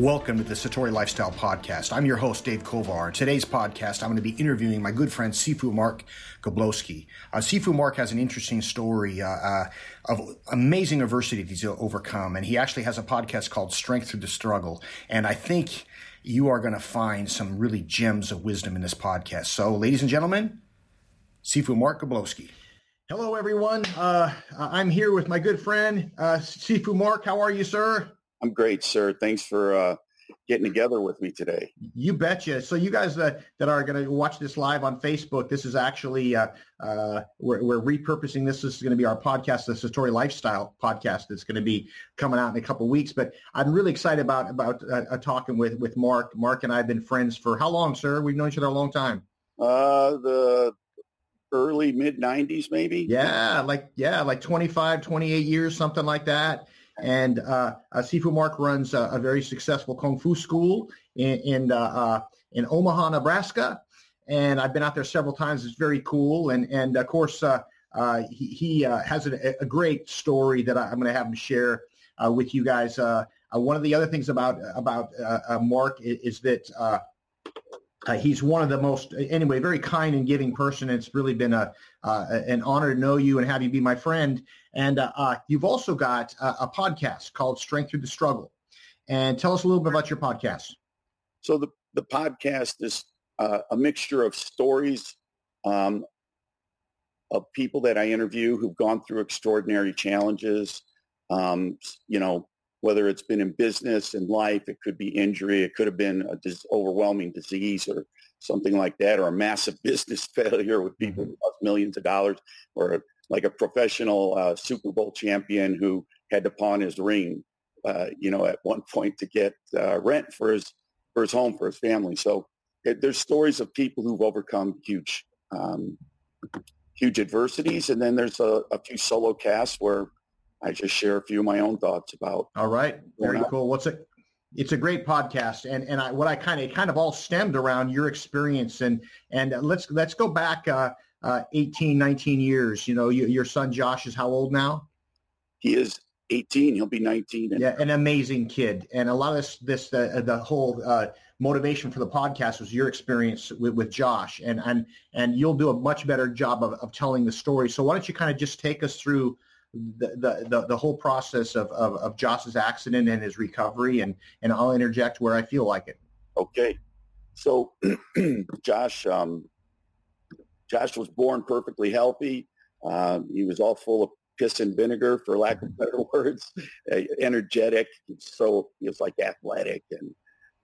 Welcome to the Satori Lifestyle Podcast. I'm your host, Dave Kovar. Today's podcast, I'm going to be interviewing my good friend, Sifu Mark Goblowsky. Uh, Sifu Mark has an interesting story uh, uh, of amazing adversity that he's overcome, and he actually has a podcast called Strength Through the Struggle. And I think you are going to find some really gems of wisdom in this podcast. So, ladies and gentlemen, Sifu Mark Goblowsky. Hello, everyone. Uh, I'm here with my good friend, uh, Sifu Mark. How are you, sir? I'm great, sir. Thanks for uh, getting together with me today. You betcha. So you guys uh, that are going to watch this live on Facebook, this is actually uh, uh, we're, we're, repurposing this. This is going to be our podcast, the Satori Lifestyle podcast. That's going to be coming out in a couple weeks. But I'm really excited about about uh, uh, talking with with Mark. Mark and I have been friends for how long, sir? We've known each other a long time. Uh, the early mid 90s maybe yeah like yeah like 25 28 years something like that and uh, uh, Sifu Mark runs a, a, very successful kung fu school in in, uh, uh, in, Omaha, Nebraska. And I've been out there several times. It's very cool. And and of course, uh, uh, he, he has a, a, great story that I, am going to have him share with you guys. one of the other things about about Mark is, is that uh, he's one of the most, anyway, very kind and giving person. It's really been a uh, an honor to know you and have you be my friend. And uh, uh you've also got a, a, podcast called Strength Through the Struggle. And tell us a little bit about your podcast. So the the podcast is uh, a mixture of stories um, of people that I interview who've gone through extraordinary challenges. Um, you know, whether it's been in business and life, it could be injury, it could have been a dis- overwhelming disease or something like that, or a massive business failure with people mm-hmm. who lost millions of dollars, or like a professional uh, Super Bowl champion who had to pawn his ring, uh, you know, at one point to get uh, rent for his for his home for his family. So it, there's stories of people who've overcome huge um, huge adversities, and then there's a, a few solo casts where I just share a few of my own thoughts about. All right, very cool. What's it? It's a great podcast, and and I, what I kind of kind of all stemmed around your experience, and and let's let's go back uh, uh, 18, 19 years. You know, you, your son Josh is how old now? He is 18. He'll be 19. yeah, an amazing kid, and a lot of this this uh, the whole uh, motivation for the podcast was your experience with, with Josh, and and and you'll do a much better job of, of telling the story. So why don't you kind of just take us through the, the, the, whole process of, of, of Josh's accident and his recovery, and, and I'll interject where I feel like it. Okay. So Josh, um, Josh was born perfectly healthy. Um, he was all full of piss and vinegar, for lack of better words, uh, energetic. So he was like athletic and,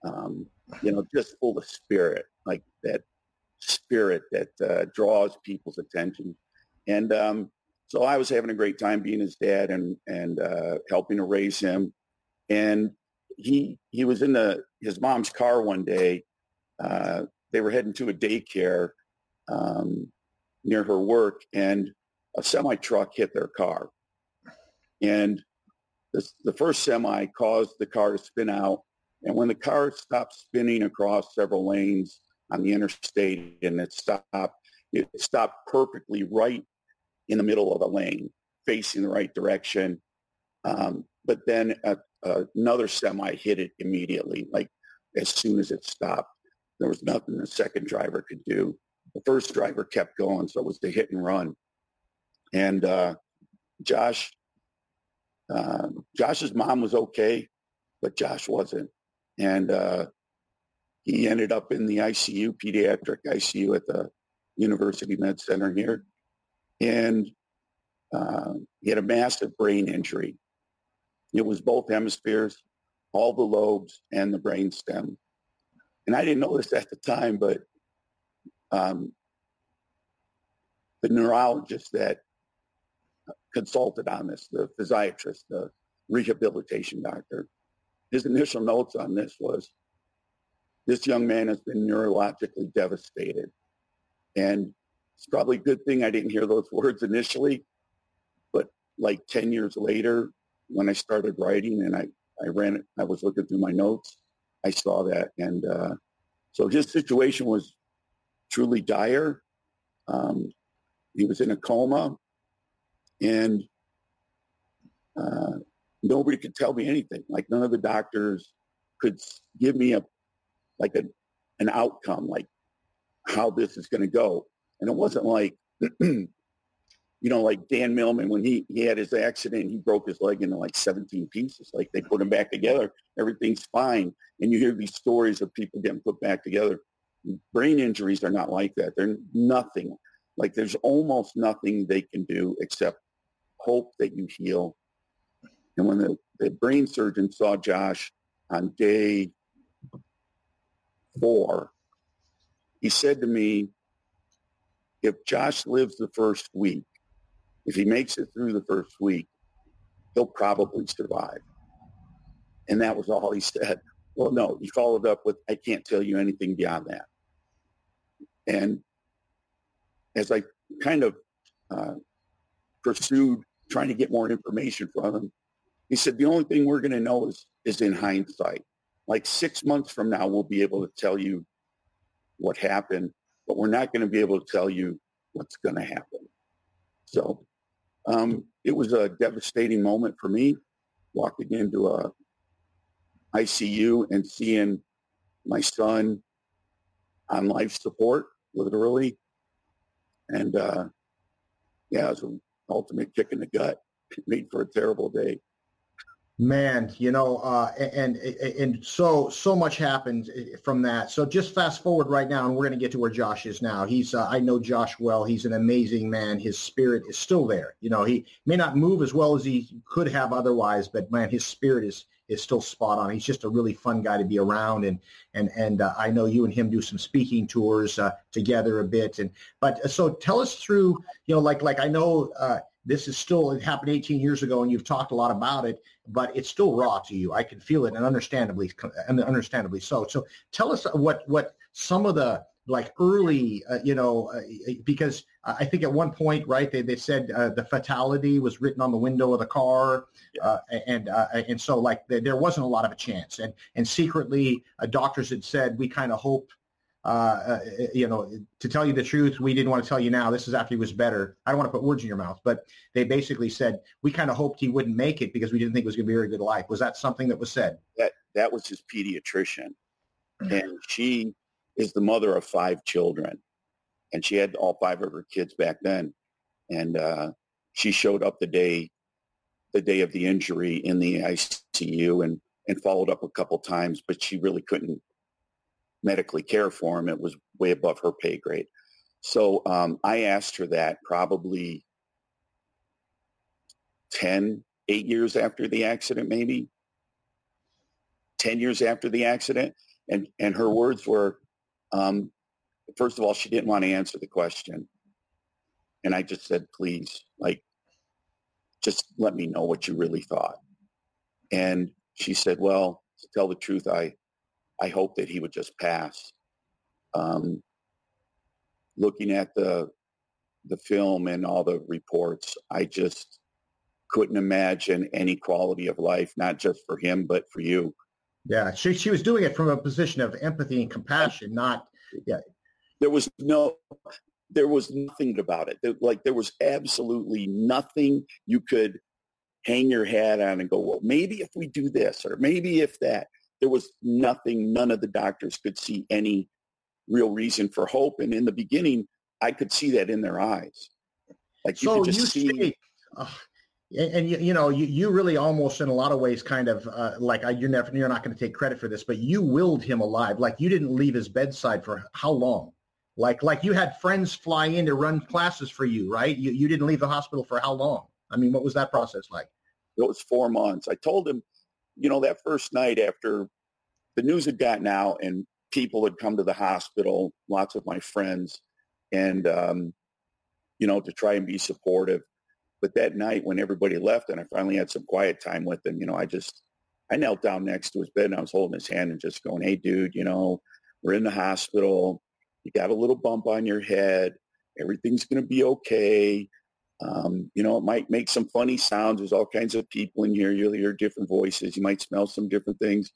um, you know, just full of spirit, like that spirit that uh, draws people's attention. And um, so I was having a great time being his dad and and uh, helping to raise him. And he he was in the his mom's car one day. Uh, they were heading to a daycare um, near her work, and a semi truck hit their car. And this, the first semi caused the car to spin out. And when the car stopped spinning across several lanes on the interstate and it stopped, it stopped perfectly right in the middle of a lane facing the right direction. Um, but then a, a, another semi hit it immediately, like as soon as it stopped. There was nothing the second driver could do. The first driver kept going, so it was the hit and run. And uh, Josh, uh, Josh's mom was okay, but Josh wasn't. And uh, he ended up in the ICU, pediatric ICU at the University Med Center here and uh, he had a massive brain injury. It was both hemispheres, all the lobes, and the brain stem. And I didn't know this at the time, but um, the neurologist that consulted on this, the physiatrist, the rehabilitation doctor, his initial notes on this was, this young man has been neurologically devastated. And it's probably a good thing I didn't hear those words initially, but like 10 years later, when I started writing and I, I ran it, I was looking through my notes, I saw that. And uh, so his situation was truly dire. Um, he was in a coma and uh, nobody could tell me anything. Like none of the doctors could give me a like a an outcome, like how this is going to go. And it wasn't like, you know, like Dan Millman when he he had his accident, he broke his leg into like 17 pieces. Like they put him back together, everything's fine. And you hear these stories of people getting put back together. Brain injuries are not like that. They're nothing. Like there's almost nothing they can do except hope that you heal. And when the, the brain surgeon saw Josh on day four, he said to me, if Josh lives the first week, if he makes it through the first week, he'll probably survive. And that was all he said. Well, no, he followed up with, I can't tell you anything beyond that. And as I kind of uh, pursued trying to get more information from him, he said, the only thing we're going to know is, is in hindsight. Like six months from now, we'll be able to tell you what happened, but we're not going to be able to tell you what's going to happen. So um, it was a devastating moment for me walking into a ICU and seeing my son on life support, literally. And uh, yeah, it was an ultimate kick in the gut. It made for a terrible day. Man, you know, uh, and, and so so much happened eh, from that. So just fast forward right now, and we're going to get to where Josh is now. He's uh, I know Josh well. He's an amazing man. His spirit is still there. You know, he may not move as well as he could have otherwise, but man, his spirit is is still spot on. He's just a really fun guy to be around, and and and uh, I know you and him do some speaking tours uh, together a bit. And but uh, so tell us through, you know, like like I know uh, this is still it happened 18 years ago and you've talked a lot about it but it's still raw to you. I can feel it and understandably and understandably so. So tell us what what some of the like early uh, you know uh, because i think at one point right they, they said uh, the fatality was written on the window of the car uh, and uh, and so like there wasn't a lot of a chance. And and secretly uh, doctors had said we kind of hope uh, uh, you know, to tell you the truth, we didn't want to tell you now. This is after he was better. I don't want to put words in your mouth, but they basically said we kind of hoped he wouldn't make it because we didn't think it was going to be a very good life. Was that something that was said? That that was his pediatrician, mm-hmm. and she is the mother of five children, and she had all five of her kids back then, and uh, she showed up the day, the day of the injury in the ICU, and and followed up a couple times, but she really couldn't medically care for him. It was way above her pay grade. So um, I asked her that probably 10, eight years after the accident, maybe 10 years after the accident. And, and her words were, um, first of all, she didn't want to answer the question. And I just said, please, like, just let me know what you really thought. And she said, well, to tell the truth, I, I hope that he would just pass. Um, looking at the the film and all the reports, I just couldn't imagine any quality of life, not just for him, but for you. Yeah, she she was doing it from a position of empathy and compassion, not yeah. There was no, there was nothing about it. There, like there was absolutely nothing you could hang your hat on and go, well, maybe if we do this or maybe if that there was nothing, none of the doctors could see any real reason for hope. And in the beginning, I could see that in their eyes. Like you so could just you see. Say, uh, and, you, you know, you, you really almost in a lot of ways kind of uh, like you're never, you're not going to take credit for this, but you willed him alive. Like you didn't leave his bedside for how long? Like, like you had friends fly in to run classes for you, right? You, you didn't leave the hospital for how long? I mean, what was that process like? It was four months. I told him, you know, that first night after the news had gotten out and people had come to the hospital, lots of my friends, and, um, you know, to try and be supportive. But that night when everybody left and I finally had some quiet time with him, you know, I just, I knelt down next to his bed and I was holding his hand and just going, hey, dude, you know, we're in the hospital. You got a little bump on your head. Everything's going to be okay. Um, you know, it might make some funny sounds. There's all kinds of people in here. You'll hear different voices. You might smell some different things,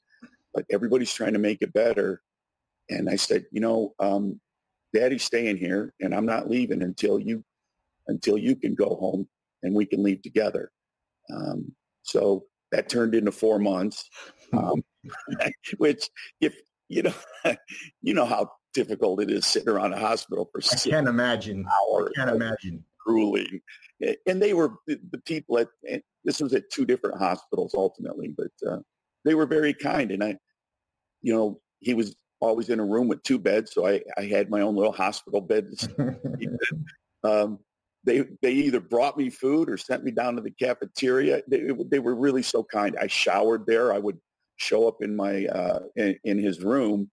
but everybody's trying to make it better. And I said, you know, um, Daddy's staying here, and I'm not leaving until you until you can go home and we can leave together. Um, so that turned into four months, um, which if you know, you know how difficult it is sitting around a hospital for. I can't imagine. Hours. I can't imagine. Grueling, and they were the, people at. This was at two different hospitals ultimately, but uh, they were very kind, and I, you know, he was always in a room with two beds, so I, I had my own little hospital bed. um, they they either brought me food or sent me down to the cafeteria. They, they were really so kind. I showered there. I would show up in my uh, in, in his room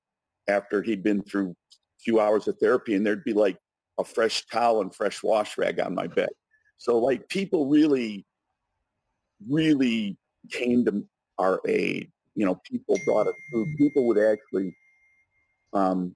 after he'd been through a few hours of therapy, and there'd be like a fresh towel and fresh wash rag on my bed. So like people really, really came to our aid. You know, people brought us food. People would actually um,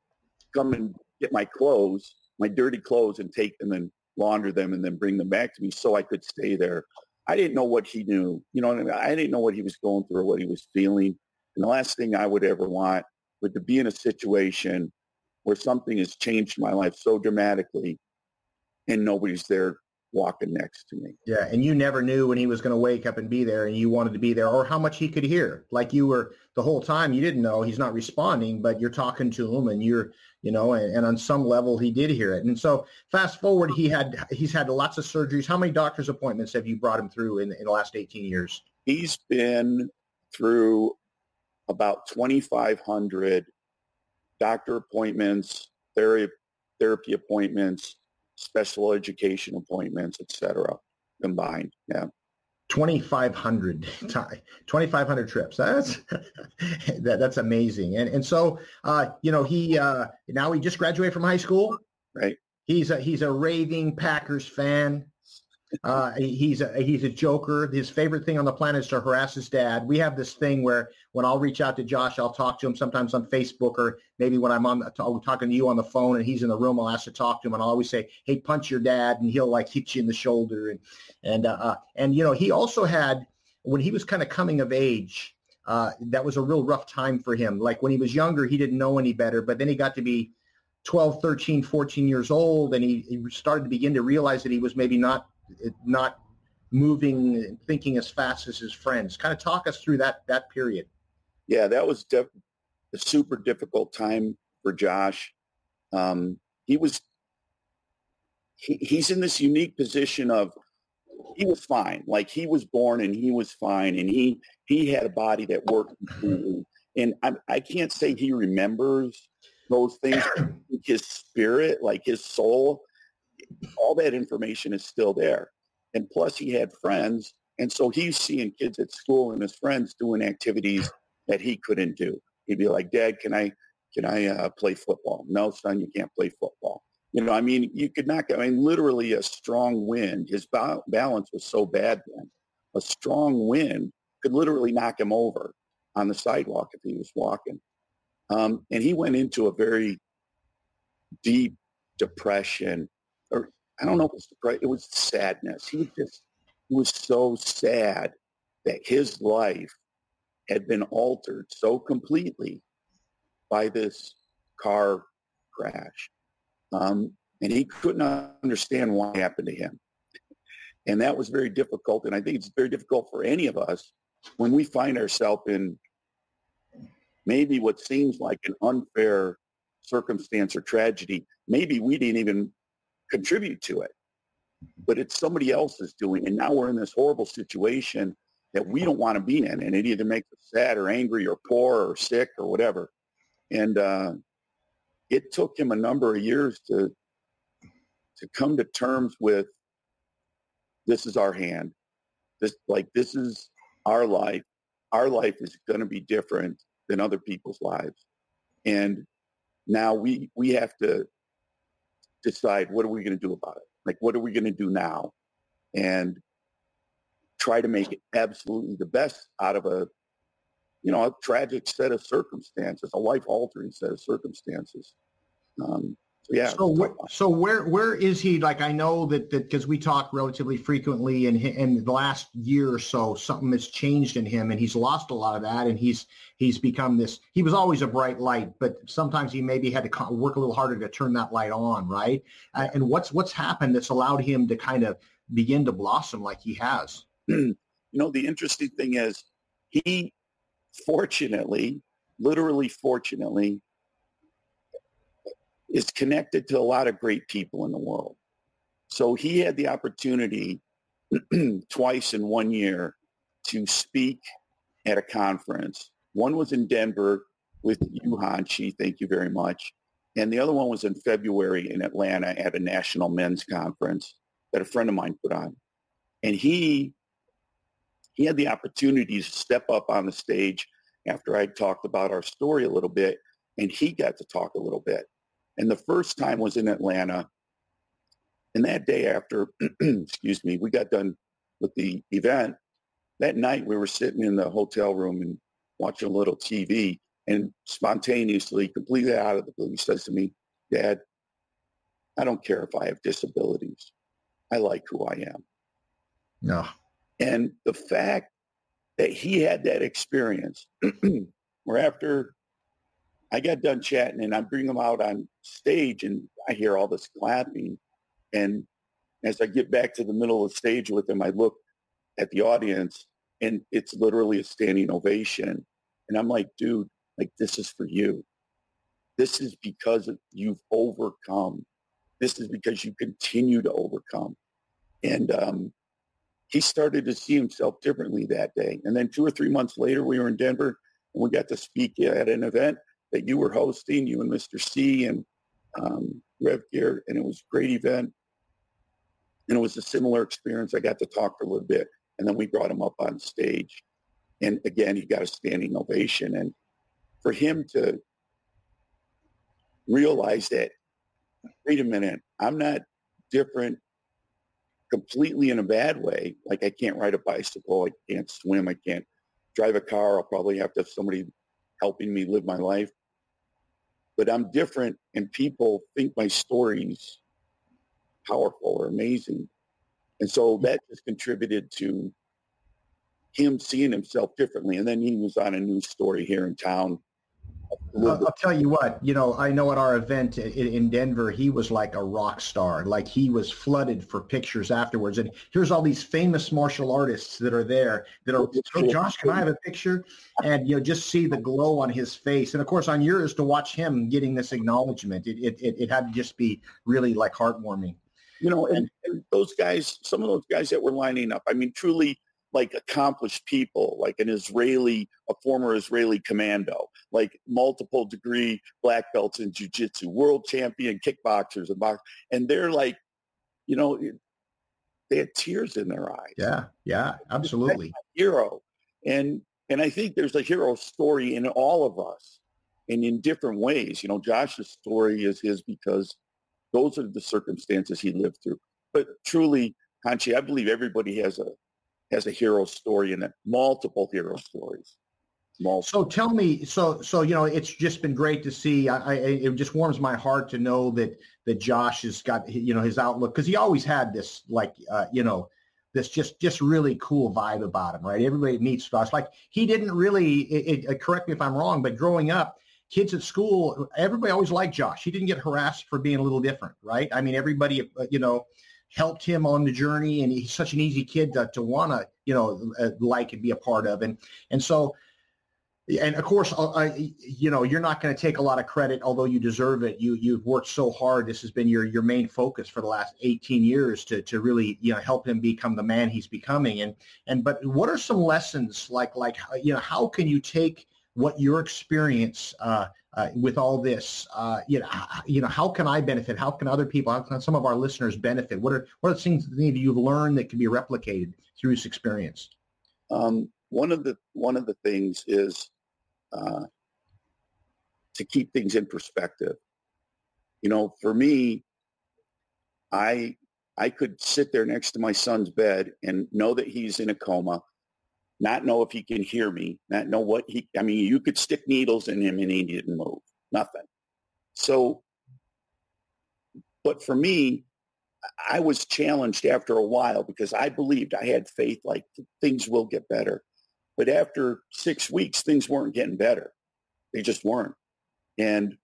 come and get my clothes, my dirty clothes, and take them and launder them and then bring them back to me so I could stay there I didn't know what he knew. You know, I, mean? I didn't know what he was going through or what he was feeling. And the last thing I would ever want would to be in a situation where something has changed my life so dramatically and nobody's there walking next to me. Yeah, and you never knew when he was going to wake up and be there, and you wanted to be there, or how much he could hear. Like you were the whole time, you didn't know he's not responding, but you're talking to him, and you're, you know, and, and on some level he did hear it. And so fast forward, he had he's had lots of surgeries. How many doctor's appointments have you brought him through in, in the last 18 years? He's been through about 2,500 doctor appointments, therapy therapy appointments, special education appointments, etc. combined. Yeah. 2500 2500 trips that's that, that's amazing and and so uh you know he uh now he just graduated from high school right he's a he's a raving packers fan uh, he's a he's a joker. His favorite thing on the planet is to harass his dad. We have this thing where when I'll reach out to Josh, I'll talk to him sometimes on Facebook or maybe when I'm on the, talking to you on the phone and he's in the room, I'll ask to talk to him and I'll always say, "Hey, punch your dad," and he'll like hit you in the shoulder and and uh, uh and you know he also had when he was kind of coming of age. Uh, that was a real rough time for him. Like when he was younger, he didn't know any better, but then he got to be 12, 13, 14 years old, and he, he started to begin to realize that he was maybe not not moving, and thinking as fast as his friends. Kind of talk us through that that period. Yeah, that was def- a super difficult time for Josh. Um, he was he, he's in this unique position of he was fine. Like he was born and he was fine, and he he had a body that worked. And I, I can't say he remembers those things. his spirit, like his soul, all that information is still there. And plus he had friends. And so he's seeing kids at school and his friends doing activities that he couldn't do. He'd be like, Dad, can I, can I uh, play football? No, son, you can't play football. You know, I mean, you could not, I mean, literally a strong wind. His ba- balance was so bad then. A strong wind could literally knock him over on the sidewalk if he was walking. Um, and he went into a very deep depression I don't know if it was it was sadness. He was just, he was so sad that his life had been altered so completely by this car crash. Um, and he couldn't understand what happened to him. And that was very difficult. And I think it's very difficult for any of us when we find ourselves in maybe what seems like an unfair circumstance or tragedy. Maybe we didn't even contribute to it. But it's somebody else is doing. And now we're in this horrible situation that we don't want to be in. And it either makes us sad or angry or poor or sick or whatever. And uh, it took him a number of years to to come to terms with this is our hand. This like this is our life. Our life is going to be different than other people's lives. And now we we have to decide what are we going to do about it? Like, what are we going to do now? And try to make absolutely the best out of a, you know, a tragic set of circumstances, a life-altering set of circumstances. Um, yeah. So, so where where is he? Like I know that that because we talk relatively frequently, and in the last year or so, something has changed in him, and he's lost a lot of that, and he's he's become this. He was always a bright light, but sometimes he maybe had to work a little harder to turn that light on, right? Uh, and what's what's happened that's allowed him to kind of begin to blossom like he has? you know, the interesting thing is he fortunately, literally fortunately, is connected to a lot of great people in the world. So he had the opportunity twice in one year to speak at a conference. One was in Denver with you, Hanshi. Thank you very much. And the other one was in February in Atlanta at a national men's conference that a friend of mine put on. And he he had the opportunity to step up on the stage after I talked about our story a little bit, and he got to talk a little bit. And the first time was in Atlanta. And that day after, excuse me, we got done with the event. That night we were sitting in the hotel room and watching a little TV and spontaneously, completely out of the blue, he says to me, Dad, I don't care if I have disabilities. I like who I am. No. And the fact that he had that experience where after I got done chatting and I bring him out on stage and I hear all this clapping. And as I get back to the middle of the stage with him, I look at the audience and it's literally a standing ovation. And I'm like, dude, like this is for you. This is because you've overcome. This is because you continue to overcome. And um, he started to see himself differently that day. And then two or three months later, we were in Denver and we got to speak at an event that you were hosting, you and Mr. C and um, Rev Gear, and it was a great event. And it was a similar experience. I got to talk for a little bit, and then we brought him up on stage. And again, he got a standing ovation. And for him to realize that, wait a minute, I'm not different completely in a bad way. Like I can't ride a bicycle, I can't swim, I can't drive a car. I'll probably have to have somebody helping me live my life. But I'm different and people think my stories powerful or amazing. And so mm-hmm. that just contributed to him seeing himself differently. And then he was on a news story here in town I'll, I'll, tell you what, you know, I know at our event in, in, Denver, he was like a rock star. Like he was flooded for pictures afterwards. And here's all these famous martial artists that are there that are, oh, Josh, can I have a picture? And, you know, just see the glow on his face. And of course, on yours to watch him getting this acknowledgement, it, it, it, it had to just be really like heartwarming. You know, and, and those guys, some of those guys that were lining up, I mean, truly, like accomplished people, like an Israeli, a former Israeli commando, like multiple degree black belts in jujitsu, world champion kickboxers and box, and they're like, you know, they had tears in their eyes. Yeah, yeah, absolutely. Hero, and and I think there's a hero story in all of us, and in different ways. You know, Josh's story is his because those are the circumstances he lived through. But truly, Hanshi, I believe everybody has a has a hero story in it, multiple hero stories. Multiple. So tell me, so so you know, it's just been great to see. I, I it just warms my heart to know that that Josh has got you know his outlook because he always had this like uh, you know this just just really cool vibe about him, right? Everybody meets Josh. Like he didn't really. It, it, correct me if I'm wrong, but growing up, kids at school, everybody always liked Josh. He didn't get harassed for being a little different, right? I mean, everybody, uh, you know, helped him on the journey and he's such an easy kid to, to want to you know uh, like and be a part of. And and so and of course uh, I, you know you're not going to take a lot of credit although you deserve it. You you've worked so hard. This has been your your main focus for the last 18 years to to really you know help him become the man he's becoming. And and but what are some lessons like like you know how can you take what your experience uh, uh, with all this, uh, you know, you know, how can I benefit? How can other people, how can some of our listeners benefit? What are what are the things that you've learned that can be replicated through this experience? Um, one of the one of the things is uh, to keep things in perspective. You know, for me, I I could sit there next to my son's bed and know that he's in a coma not know if he can hear me, not know what he, I mean, you could stick needles in him and he didn't move, nothing. So, but for me, I was challenged after a while because I believed I had faith like things will get better. But after six weeks, things weren't getting better. They just weren't. And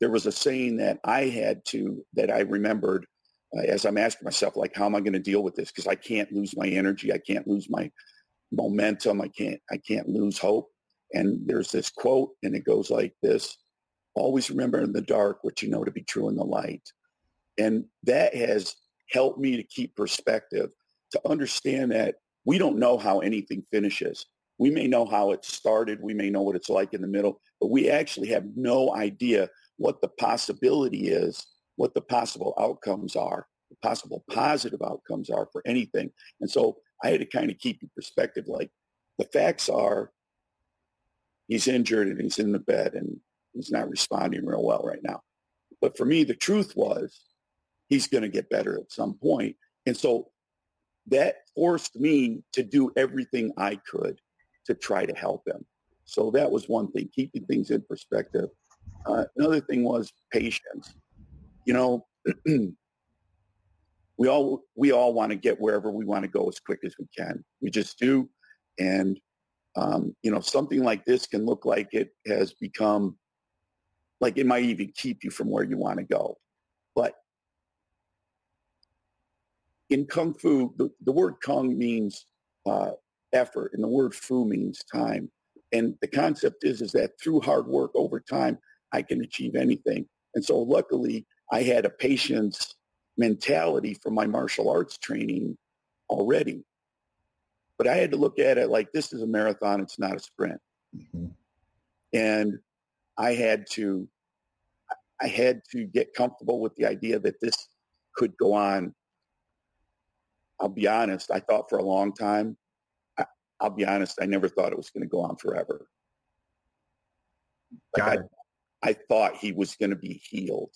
there was a saying that I had to, that I remembered uh, as I'm asking myself, like, how am I going to deal with this? Because I can't lose my energy. I can't lose my momentum. I can't I can't lose hope. And there's this quote, and it goes like this, always remember in the dark what you know to be true in the light. And that has helped me to keep perspective, to understand that we don't know how anything finishes. We may know how it started. We may know what it's like in the middle, but we actually have no idea what the possibility is, what the possible outcomes are, the possible positive outcomes are for anything. And so I had to kind of keep in perspective, like the facts are he's injured and he's in the bed and he's not responding real well right now. But for me, the truth was he's going to get better at some point. And so that forced me to do everything I could to try to help him. So that was one thing, keeping things in perspective. Uh, another thing was patience. You know, we all we all want to get wherever we want to go as quick as we can. We just do, and um, you know, something like this can look like it has become like it might even keep you from where you want to go. But in kung fu, the, the word kung means uh, effort, and the word fu means time. And the concept is is that through hard work over time, I can achieve anything. And so, luckily, I had a patience mentality from my martial arts training already. But I had to look at it like this is a marathon; it's not a sprint. Mm-hmm. And I had to, I had to get comfortable with the idea that this could go on. I'll be honest. I thought for a long time. I, will be honest. I never thought it was going to go on forever. Like I, I thought he was going to be healed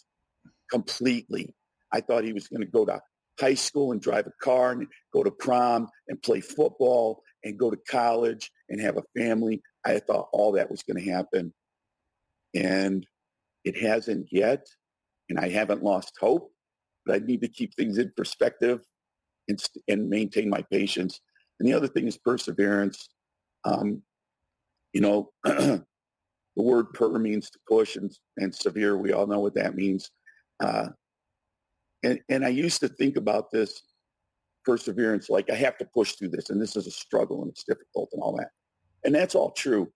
completely. I thought he was going to go to high school and drive a car and go to prom and play football and go to college and have a family. I thought all that was going to happen. And it hasn't yet. And I haven't lost hope, but I need to keep things in perspective and, and maintain my patience. And the other thing is perseverance. Um, you know, the word per means to push and, and severe. We all know what that means. Uh, and, and I used to think about this perseverance like I have to push through this and this is a struggle and it's difficult and all that. And that's all true.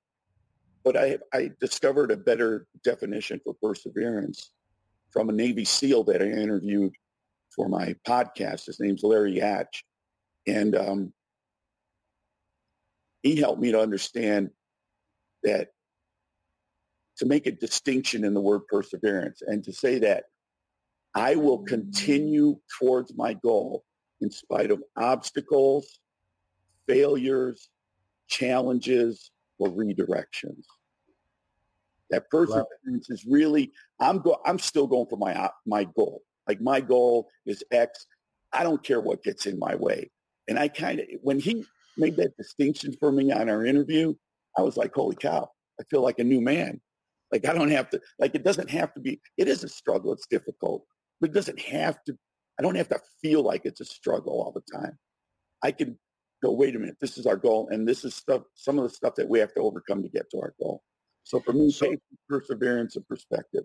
But I, I discovered a better definition for perseverance from a Navy SEAL that I interviewed for my podcast. His name's Larry Yatch. And um, he helped me to understand that to make a distinction in the word perseverance and to say that I will continue towards my goal in spite of obstacles, failures, challenges, or redirections. That perseverance is really, I'm go, I'm still going for my my goal. Like my goal is X. I don't care what gets in my way. And I kind of, when he made that distinction for me on our interview, I was like, holy cow, I feel like a new man. Like I don't have to, like it doesn't have to be, it is a struggle. It's difficult. But it doesn't have to, I don't have to feel like it's a struggle all the time. I can go, wait a minute, this is our goal. And this is stuff, some of the stuff that we have to overcome to get to our goal. So for me, so, perseverance and perspective.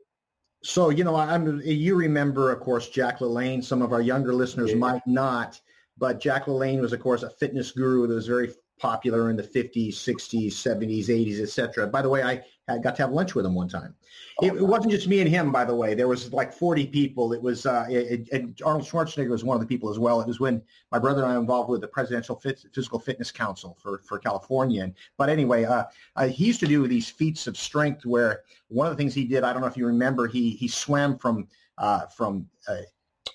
So, you know, I'm, you remember, of course, Jack LaLanne. Some of our younger listeners yeah. might not, but Jack LaLanne was, of course, a fitness guru that was very popular in the 50s, 60s, 70s, 80s, etc. By the way, I, I got to have lunch with him one time. Oh, it, it, wasn't just me and him, by the way. There was like 40 people. It was uh, it, it, Arnold Schwarzenegger was one of the people as well. It was when my brother and I were involved with the Presidential Fit, Physical Fitness Council for, for California. And, but anyway, uh, uh, he used to do these feats of strength where one of the things he did, I don't know if you remember, he he swam from uh, from uh,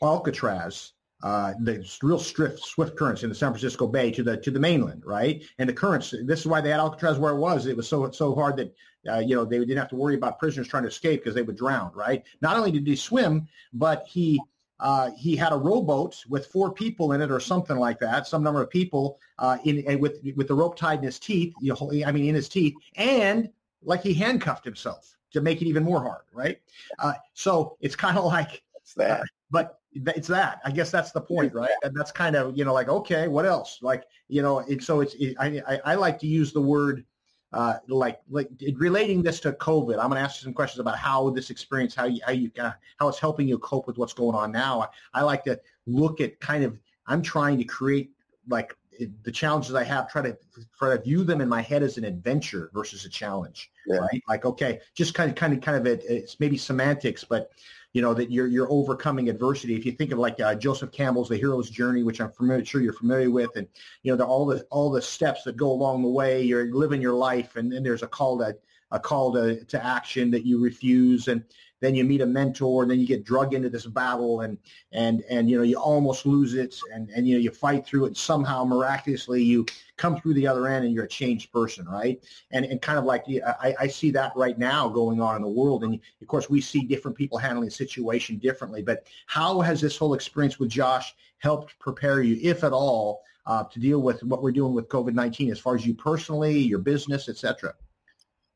Alcatraz uh, the real swift, swift currents in the San Francisco Bay to the to the mainland, right? And the currents. This is why they had Alcatraz where it was. It was so so hard that uh, you know they didn't have to worry about prisoners trying to escape because they would drown, right? Not only did he swim, but he uh, he had a rowboat with four people in it or something like that, some number of people uh, in with with the rope tied in his teeth. You know, I mean, in his teeth, and like he handcuffed himself to make it even more hard, right? Uh, so it's kind of like, uh, but it's that. I guess that's the point, right? And that's kind of you know like okay, what else? Like you know, it, so it's it, I, I, I like to use the word uh, like like relating this to COVID. I'm going to ask you some questions about how this experience, how you how you uh, how it's helping you cope with what's going on now. I, I like to look at kind of I'm trying to create like the challenges I have, try to try to view them in my head as an adventure versus a challenge, yeah. right? Like, okay, just kind of, kind of, kind of, it, it's maybe semantics, but you know that you're you're overcoming adversity. If you think of like uh, Joseph Campbell's The Hero's Journey, which I'm familiar, sure you're familiar with, and you know the, all the all the steps that go along the way. You're living your life, and then there's a call to a call to, to action that you refuse, and then you meet a mentor, and then you get drug into this battle, and and and you know you almost lose it, and and you know you fight through it. Somehow, miraculously, you come through the other end, and you're a changed person, right? And and kind of like I, I see that right now going on in the world, and of course we see different people handling the situation differently. But how has this whole experience with Josh helped prepare you, if at all? Uh, to deal with what we're doing with COVID-19 as far as you personally, your business, et cetera?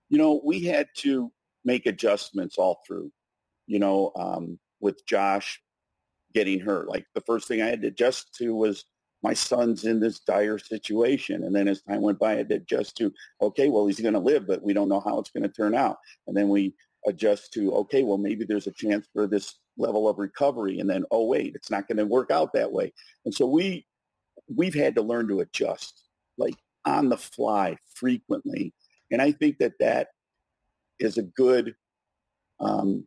You know, we had to make adjustments all through you know, um, with Josh getting hurt. Like the first thing I had to adjust to was my son's in this dire situation. And then as time went by, I had to adjust to, okay, well, he's going to live, but we don't know how it's going to turn out. And then we adjust to, okay, well, maybe there's a chance for this level of recovery. And then, oh, wait, it's not going to work out that way. And so we, we've had to learn to adjust like on the fly frequently. And I think that that is a good um,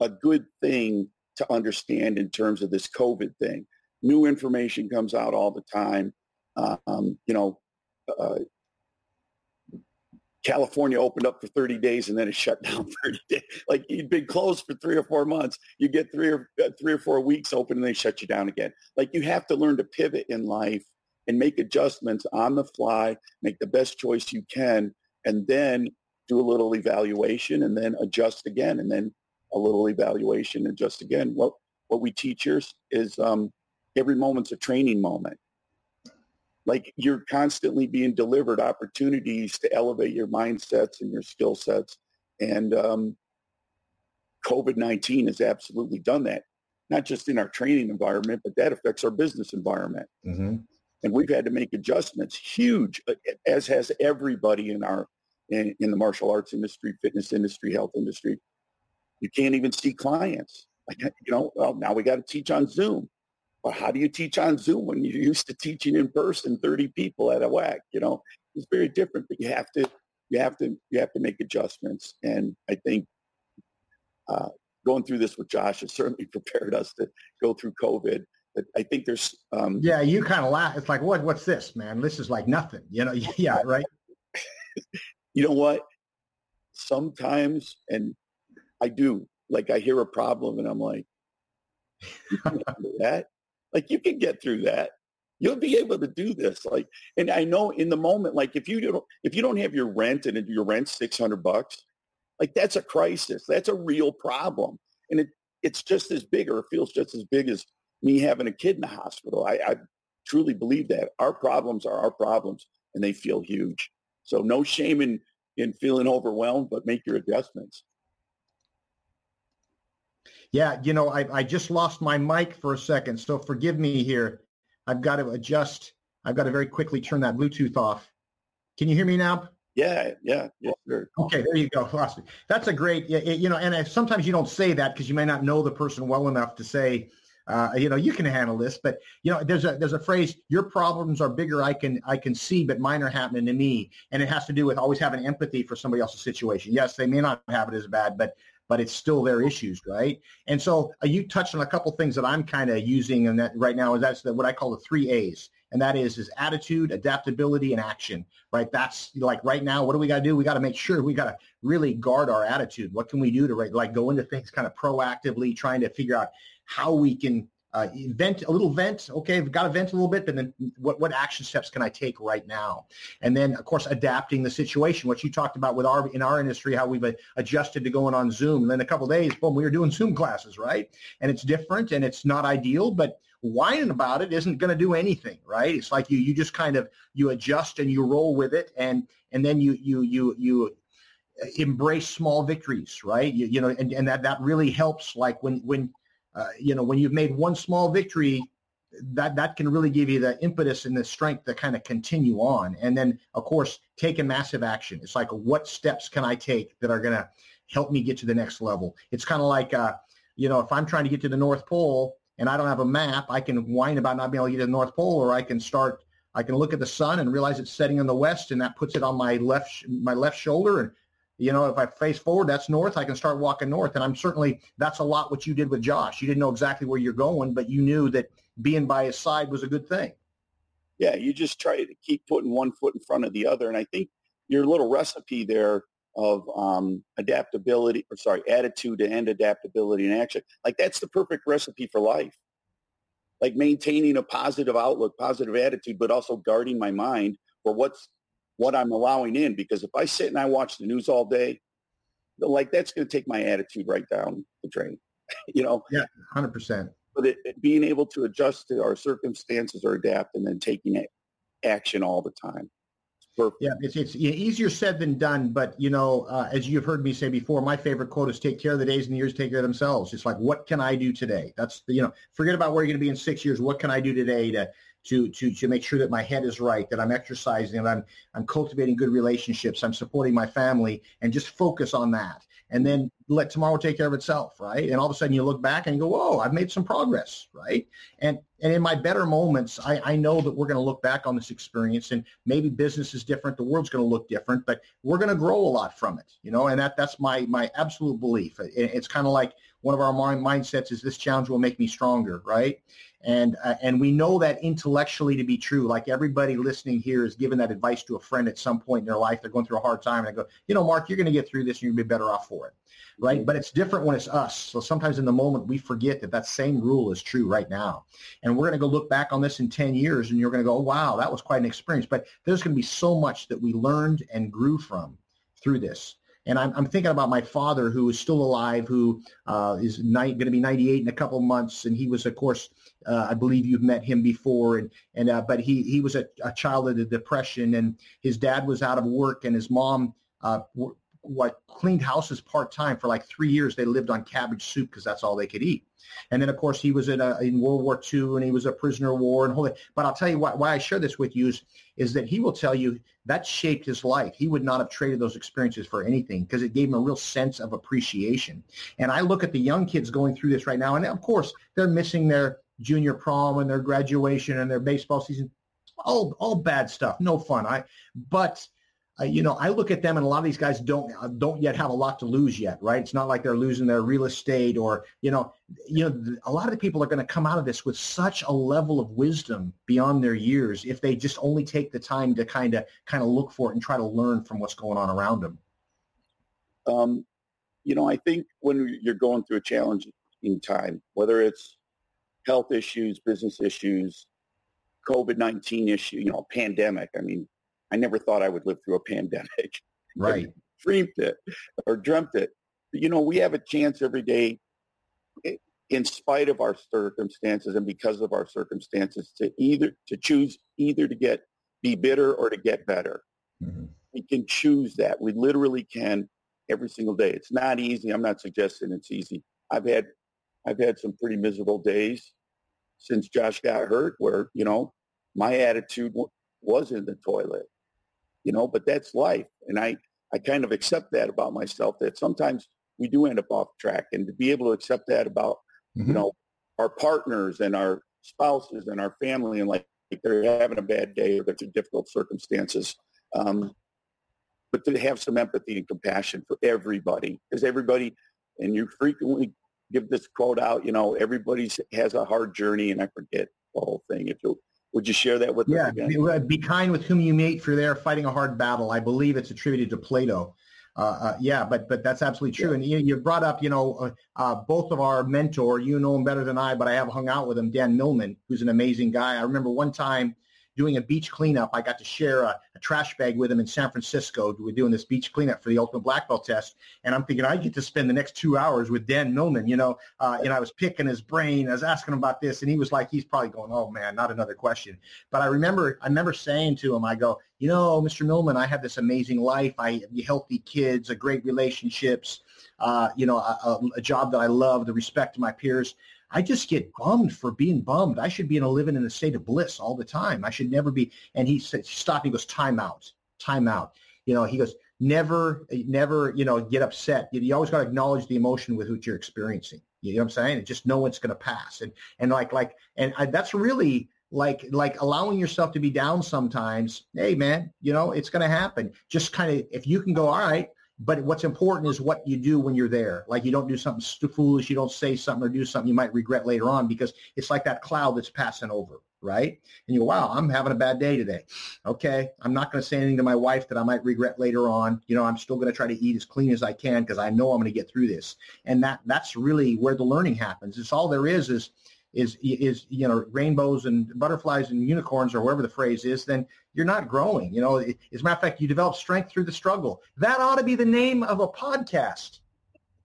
a good thing to understand in terms of this COVID thing. New information comes out all the time. Um, you know, uh, California opened up for 30 days and then it shut down 30 days. Like you'd been closed for three or four months. You get three or uh, three or four weeks open and they shut you down again. Like you have to learn to pivot in life and make adjustments on the fly, make the best choice you can, and then do a little evaluation and then adjust again and then a little evaluation. And just again, what, what we teach here is um, every moment's a training moment. Like you're constantly being delivered opportunities to elevate your mindsets and your skill sets. And um, COVID-19 has absolutely done that, not just in our training environment, but that affects our business environment. Mm-hmm. And we've had to make adjustments, huge, as has everybody in our in, in the martial arts industry, fitness industry, health industry. You can't even see clients. Like, you know, well, now we got to teach on Zoom. But how do you teach on Zoom when you're used to teaching in person, 30 people at a whack? You know, it's very different, but you have to, you have to, you have to make adjustments. And I think uh, going through this with Josh has certainly prepared us to go through COVID. But I think there's, um, yeah, you kind of laugh. It's like, what, what's this, man? This is like nothing, you know? Yeah, right. you know what? Sometimes, and I do. Like I hear a problem and I'm like, that. Like you can get through that. You'll be able to do this. Like, and I know in the moment, like if you don't, if you don't have your rent and your rent's 600 bucks, like that's a crisis. That's a real problem. And it, it's just as big or it feels just as big as me having a kid in the hospital. I, I truly believe that our problems are our problems and they feel huge. So no shame in, in feeling overwhelmed, but make your adjustments. Yeah, you know, I, I just lost my mic for a second, so forgive me here. I've got to adjust. I've got to very quickly turn that Bluetooth off. Can you hear me now? Yeah, yeah, yeah. Sure. Okay, there you go. That's a great, you know, and sometimes you don't say that because you may not know the person well enough to say, uh, you know, you can handle this. But you know, there's a there's a phrase: your problems are bigger. I can I can see, but mine are happening to me, and it has to do with always having empathy for somebody else's situation. Yes, they may not have it as bad, but but it's still their issues, right? And so uh, you touched on a couple things that I'm kind of using and that right now is that's the, what I call the three A's. And that is, is attitude, adaptability, and action, right? That's like right now, what do we got to do? We got to make sure we got to really guard our attitude. What can we do to like go into things kind of proactively, trying to figure out how we can uh, vent a little vent. Okay, I've got to vent a little bit, but then what, what action steps can I take right now? And then, of course, adapting the situation, what you talked about with our in our industry, how we've adjusted to going on Zoom. And then a couple days, boom, we were doing Zoom classes, right? And it's different and it's not ideal, but whining about it isn't going to do anything, right? It's like you you just kind of you adjust and you roll with it, and and then you you you you embrace small victories, right? You, you know, and, and that that really helps. Like when when uh, you know, when you've made one small victory, that that can really give you the impetus and the strength to kind of continue on. And then, of course, take a massive action. It's like, what steps can I take that are going to help me get to the next level? It's kind of like, uh, you know, if I'm trying to get to the North Pole and I don't have a map, I can whine about not being able to get to the North Pole, or I can start I can look at the sun and realize it's setting in the west, and that puts it on my left my left shoulder. And you know, if I face forward, that's north. I can start walking north. And I'm certainly that's a lot what you did with Josh. You didn't know exactly where you're going, but you knew that being by his side was a good thing. Yeah, you just try to keep putting one foot in front of the other, and I think your little recipe there of um, adaptability, or sorry, attitude and adaptability and action, like that's the perfect recipe for life like maintaining a positive outlook, positive attitude, but also guarding my mind for what's what I'm allowing in. Because if I sit and I watch the news all day, like that's going to take my attitude right down the drain. you know? Yeah, hundred percent. But it, it, being able to adjust to our circumstances or adapt, and then taking it, action all the time. Perfect. Yeah, it's, it's easier said than done. But, you know, uh, as you've heard me say before, my favorite quote is take care of the days and the years take care of themselves. It's like, what can I do today? That's, the, you know, forget about where you're going to be in six years. What can I do today to, to, to, to make sure that my head is right, that I'm exercising, that I'm, I'm cultivating good relationships, I'm supporting my family, and just focus on that. And then let tomorrow take care of itself, right? And all of a sudden you look back and go, whoa, I've made some progress, right? And and in my better moments, I, I know that we're going to look back on this experience and maybe business is different, the world's going to look different, but we're going to grow a lot from it, you know, and that that's my my absolute belief. It, it's kind of like one of our mind, mindsets is this challenge will make me stronger, right? And uh, and we know that intellectually to be true. Like everybody listening here is giving that advice to a friend at some point in their life. They're going through a hard time, and I go, you know, Mark, you're going to get through this, and to be better off for it, right? Mm-hmm. But it's different when it's us. So sometimes in the moment we forget that that same rule is true right now, and we're going to go look back on this in ten years, and you're going to go, wow, that was quite an experience. But there's going to be so much that we learned and grew from through this. And I'm, I'm thinking about my father, who is still alive, who uh, is going to be 98 in a couple months, and he was, of course, uh, I believe you've met him before, and and uh, but he he was a, a, child of the depression, and his dad was out of work, and his mom uh, what cleaned houses part time for like three years. They lived on cabbage soup because that's all they could eat. And then, of course, he was in, a, in World War II and he was a prisoner of war and whole. But I'll tell you why, why I share this with you is, is that he will tell you that shaped his life. He would not have traded those experiences for anything because it gave him a real sense of appreciation. And I look at the young kids going through this right now, and of course, they're missing their junior prom and their graduation and their baseball season. All, all bad stuff. No fun. I, but uh, you know, I look at them, and a lot of these guys don't uh, don't yet have a lot to lose yet, right? It's not like they're losing their real estate, or you know, you know, a lot of the people are going to come out of this with such a level of wisdom beyond their years if they just only take the time to kind of kind of look for it and try to learn from what's going on around them. Um, you know, I think when you're going through a challenging time, whether it's health issues, business issues, COVID nineteen issue, you know, pandemic. I mean I never thought I would live through a pandemic. Right. dreamed it or dreamt it. But, you know, we have a chance every day in spite of our circumstances and because of our circumstances to either to choose either to get be bitter or to get better. Mm-hmm. We can choose that. We literally can every single day. It's not easy. I'm not suggesting it's easy. I've had I've had some pretty miserable days since Josh got hurt where, you know, my attitude was in the toilet you know, but that's life. And I, I kind of accept that about myself that sometimes we do end up off track and to be able to accept that about, mm-hmm. you know, our partners and our spouses and our family and like they're having a bad day or they're through difficult circumstances. Um, but to have some empathy and compassion for everybody because everybody, and you frequently give this quote out, you know, everybody has a hard journey and I forget the whole thing. If you would you share that with yeah, us? Yeah, be kind with whom you meet, for they're fighting a hard battle. I believe it's attributed to Plato. Uh, uh, yeah, but but that's absolutely true. Yeah. And you, you, brought up, you know, uh, uh, both of our mentor. You know him better than I, but I have hung out with him, Dan Millman, who's an amazing guy. I remember one time doing a beach cleanup. I got to share a, a, trash bag with him in San Francisco. We're doing this beach cleanup for the Ultimate Black Belt Test, and I'm thinking I get to spend the next two hours with Dan Millman. You know, uh, and I was picking his brain. I was asking him about this, and he was like, he's probably going, "Oh man, not another question." But I remember, I remember saying to him, I go, "You know, Mr. Millman, I have this amazing life. I have healthy kids, a great relationships." Uh, you know, a, a, job that I love, the respect of my peers. I just get bummed for being bummed. I should be in a living in a state of bliss all the time. I should never be. And he said, stop. He goes, time out, time out. You know, he goes, never, never, you know, get upset. You, you always got to acknowledge the emotion with which you're experiencing. You know what I'm saying? And just know it's going to pass. And, and like, like, and I, that's really like like allowing yourself to be down sometimes. Hey, man, you know it's going to happen. Just kind of if you can go, all right. But what's important is what you do when you're there. Like you don't do something foolish. You don't say something or do something you might regret later on because it's like that cloud that's passing over right? And you go, wow, I'm having a bad day today. Okay, I'm not going to say anything to my wife that I might regret later on. You know, I'm still going to try to eat as clean as I can because I know I'm going to get through this. And that that's really where the learning happens. It's all there is is is is you know rainbows and butterflies and unicorns or whatever the phrase is. Then you're not growing. You know, as a matter of fact, you develop strength through the struggle. That ought to be the name of a podcast.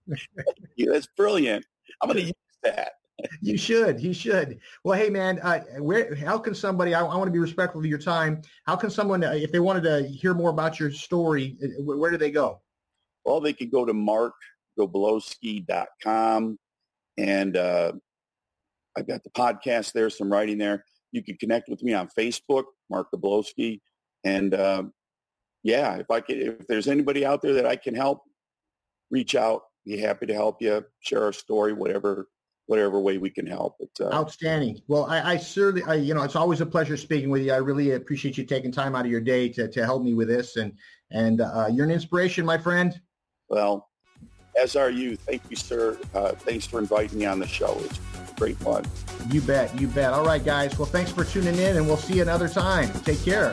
yeah, that's brilliant. I'm going to use that you should. You should. Well, hey, man, uh, where? How can somebody? I, I, want to be respectful of your time. How can someone, uh, if they wanted to hear more about your story, uh, where do they go? Well, they could go to markgoblowsky.com, and uh, I've got the podcast there, some writing there. You can connect with me on Facebook, Mark Goblowsky, and uh, yeah, if I could, if there's anybody out there that I can help, reach out. Be happy to help you, share our story, whatever whatever way we can help. It's, uh, Outstanding. Well, I, I certainly, I, you know, it's always a pleasure speaking with you. I really appreciate you taking time out of your day to, to help me with this. And, and uh, you're an inspiration, my friend. Well, as are you. Thank you, sir. Uh, thanks for inviting me on the show. It's great fun. You bet. You bet. All right, guys. Well, thanks for tuning in, and we'll see you another time. Take care.